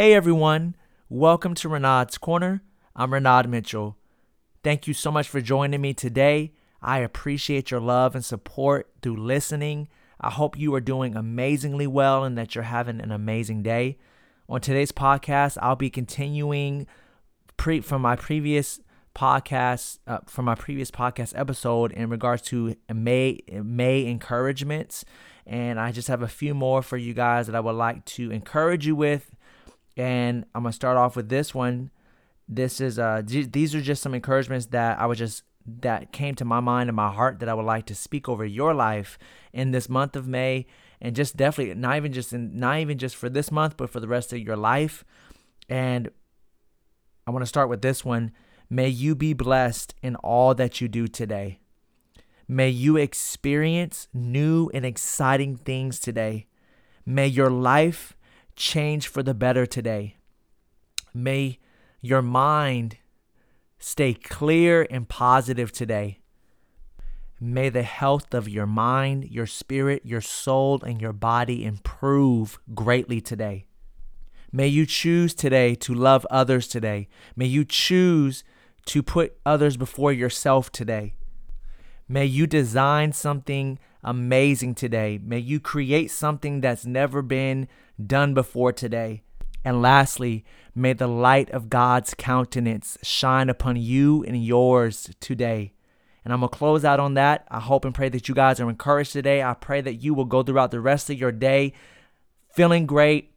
Hey everyone, welcome to Renaud's Corner. I'm Renaud Mitchell. Thank you so much for joining me today. I appreciate your love and support through listening. I hope you are doing amazingly well and that you're having an amazing day. On today's podcast, I'll be continuing pre- from my previous podcast uh, from my previous podcast episode in regards to May May encouragements, and I just have a few more for you guys that I would like to encourage you with and I'm gonna start off with this one. This is uh these are just some encouragements that I was just that came to my mind and my heart that I would like to speak over your life in this month of May and just definitely not even just in not even just for this month but for the rest of your life. And I want to start with this one. May you be blessed in all that you do today. May you experience new and exciting things today. May your life change for the better today. May your mind stay clear and positive today. May the health of your mind, your spirit, your soul, and your body improve greatly today. May you choose today to love others today. May you choose to put others before yourself today. May you design something amazing today. May you create something that's never been done before today. And lastly, may the light of God's countenance shine upon you and yours today. And I'm going to close out on that. I hope and pray that you guys are encouraged today. I pray that you will go throughout the rest of your day feeling great,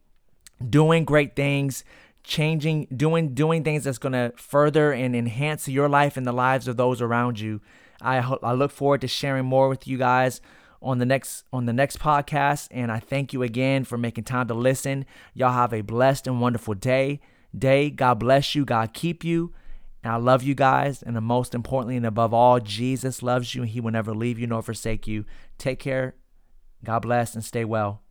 doing great things, changing, doing doing things that's going to further and enhance your life and the lives of those around you. I I look forward to sharing more with you guys on the next on the next podcast and I thank you again for making time to listen. Y'all have a blessed and wonderful day. Day. God bless you. God keep you. And I love you guys and the most importantly and above all Jesus loves you and he will never leave you nor forsake you. Take care. God bless and stay well.